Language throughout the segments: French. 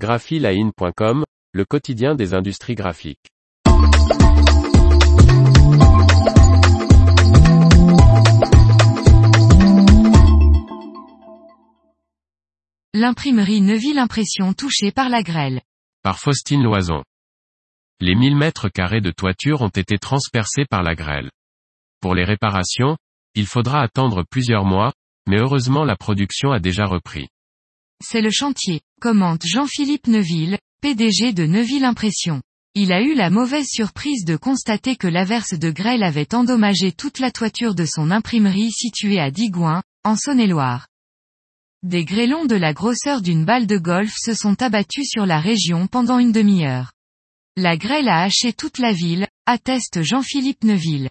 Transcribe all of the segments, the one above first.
graphiline.com, le quotidien des industries graphiques. L'imprimerie Neuville Impression touchée par la grêle. Par Faustine Loison. Les 1000 mètres carrés de toiture ont été transpercés par la grêle. Pour les réparations, il faudra attendre plusieurs mois, mais heureusement la production a déjà repris. C'est le chantier, commente Jean-Philippe Neuville, PDG de Neuville Impression. Il a eu la mauvaise surprise de constater que l'averse de grêle avait endommagé toute la toiture de son imprimerie située à Digoin, en Saône-et-Loire. Des grêlons de la grosseur d'une balle de golf se sont abattus sur la région pendant une demi-heure. La grêle a haché toute la ville, atteste Jean-Philippe Neuville.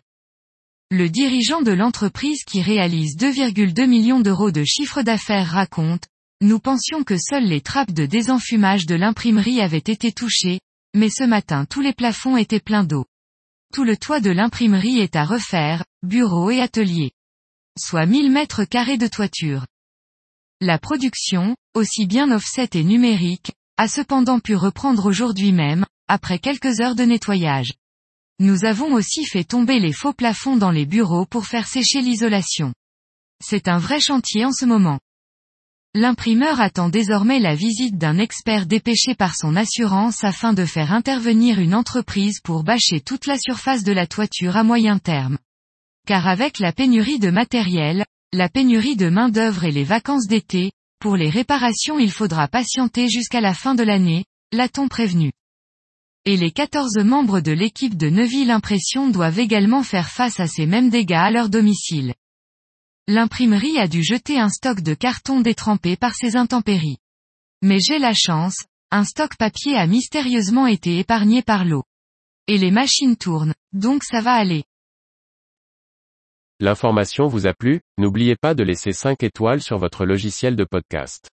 Le dirigeant de l'entreprise qui réalise 2,2 millions d'euros de chiffre d'affaires raconte, nous pensions que seules les trappes de désenfumage de l'imprimerie avaient été touchées, mais ce matin tous les plafonds étaient pleins d'eau. Tout le toit de l'imprimerie est à refaire, bureaux et ateliers. Soit 1000 mètres carrés de toiture. La production, aussi bien offset et numérique, a cependant pu reprendre aujourd'hui même, après quelques heures de nettoyage. Nous avons aussi fait tomber les faux plafonds dans les bureaux pour faire sécher l'isolation. C'est un vrai chantier en ce moment. L'imprimeur attend désormais la visite d'un expert dépêché par son assurance afin de faire intervenir une entreprise pour bâcher toute la surface de la toiture à moyen terme. Car avec la pénurie de matériel, la pénurie de main-d'œuvre et les vacances d'été, pour les réparations il faudra patienter jusqu'à la fin de l'année, l'a-t-on prévenu et les 14 membres de l'équipe de Neuville Impression doivent également faire face à ces mêmes dégâts à leur domicile. L'imprimerie a dû jeter un stock de carton détrempé par ces intempéries. Mais j'ai la chance, un stock papier a mystérieusement été épargné par l'eau. Et les machines tournent, donc ça va aller. L'information vous a plu, n'oubliez pas de laisser 5 étoiles sur votre logiciel de podcast.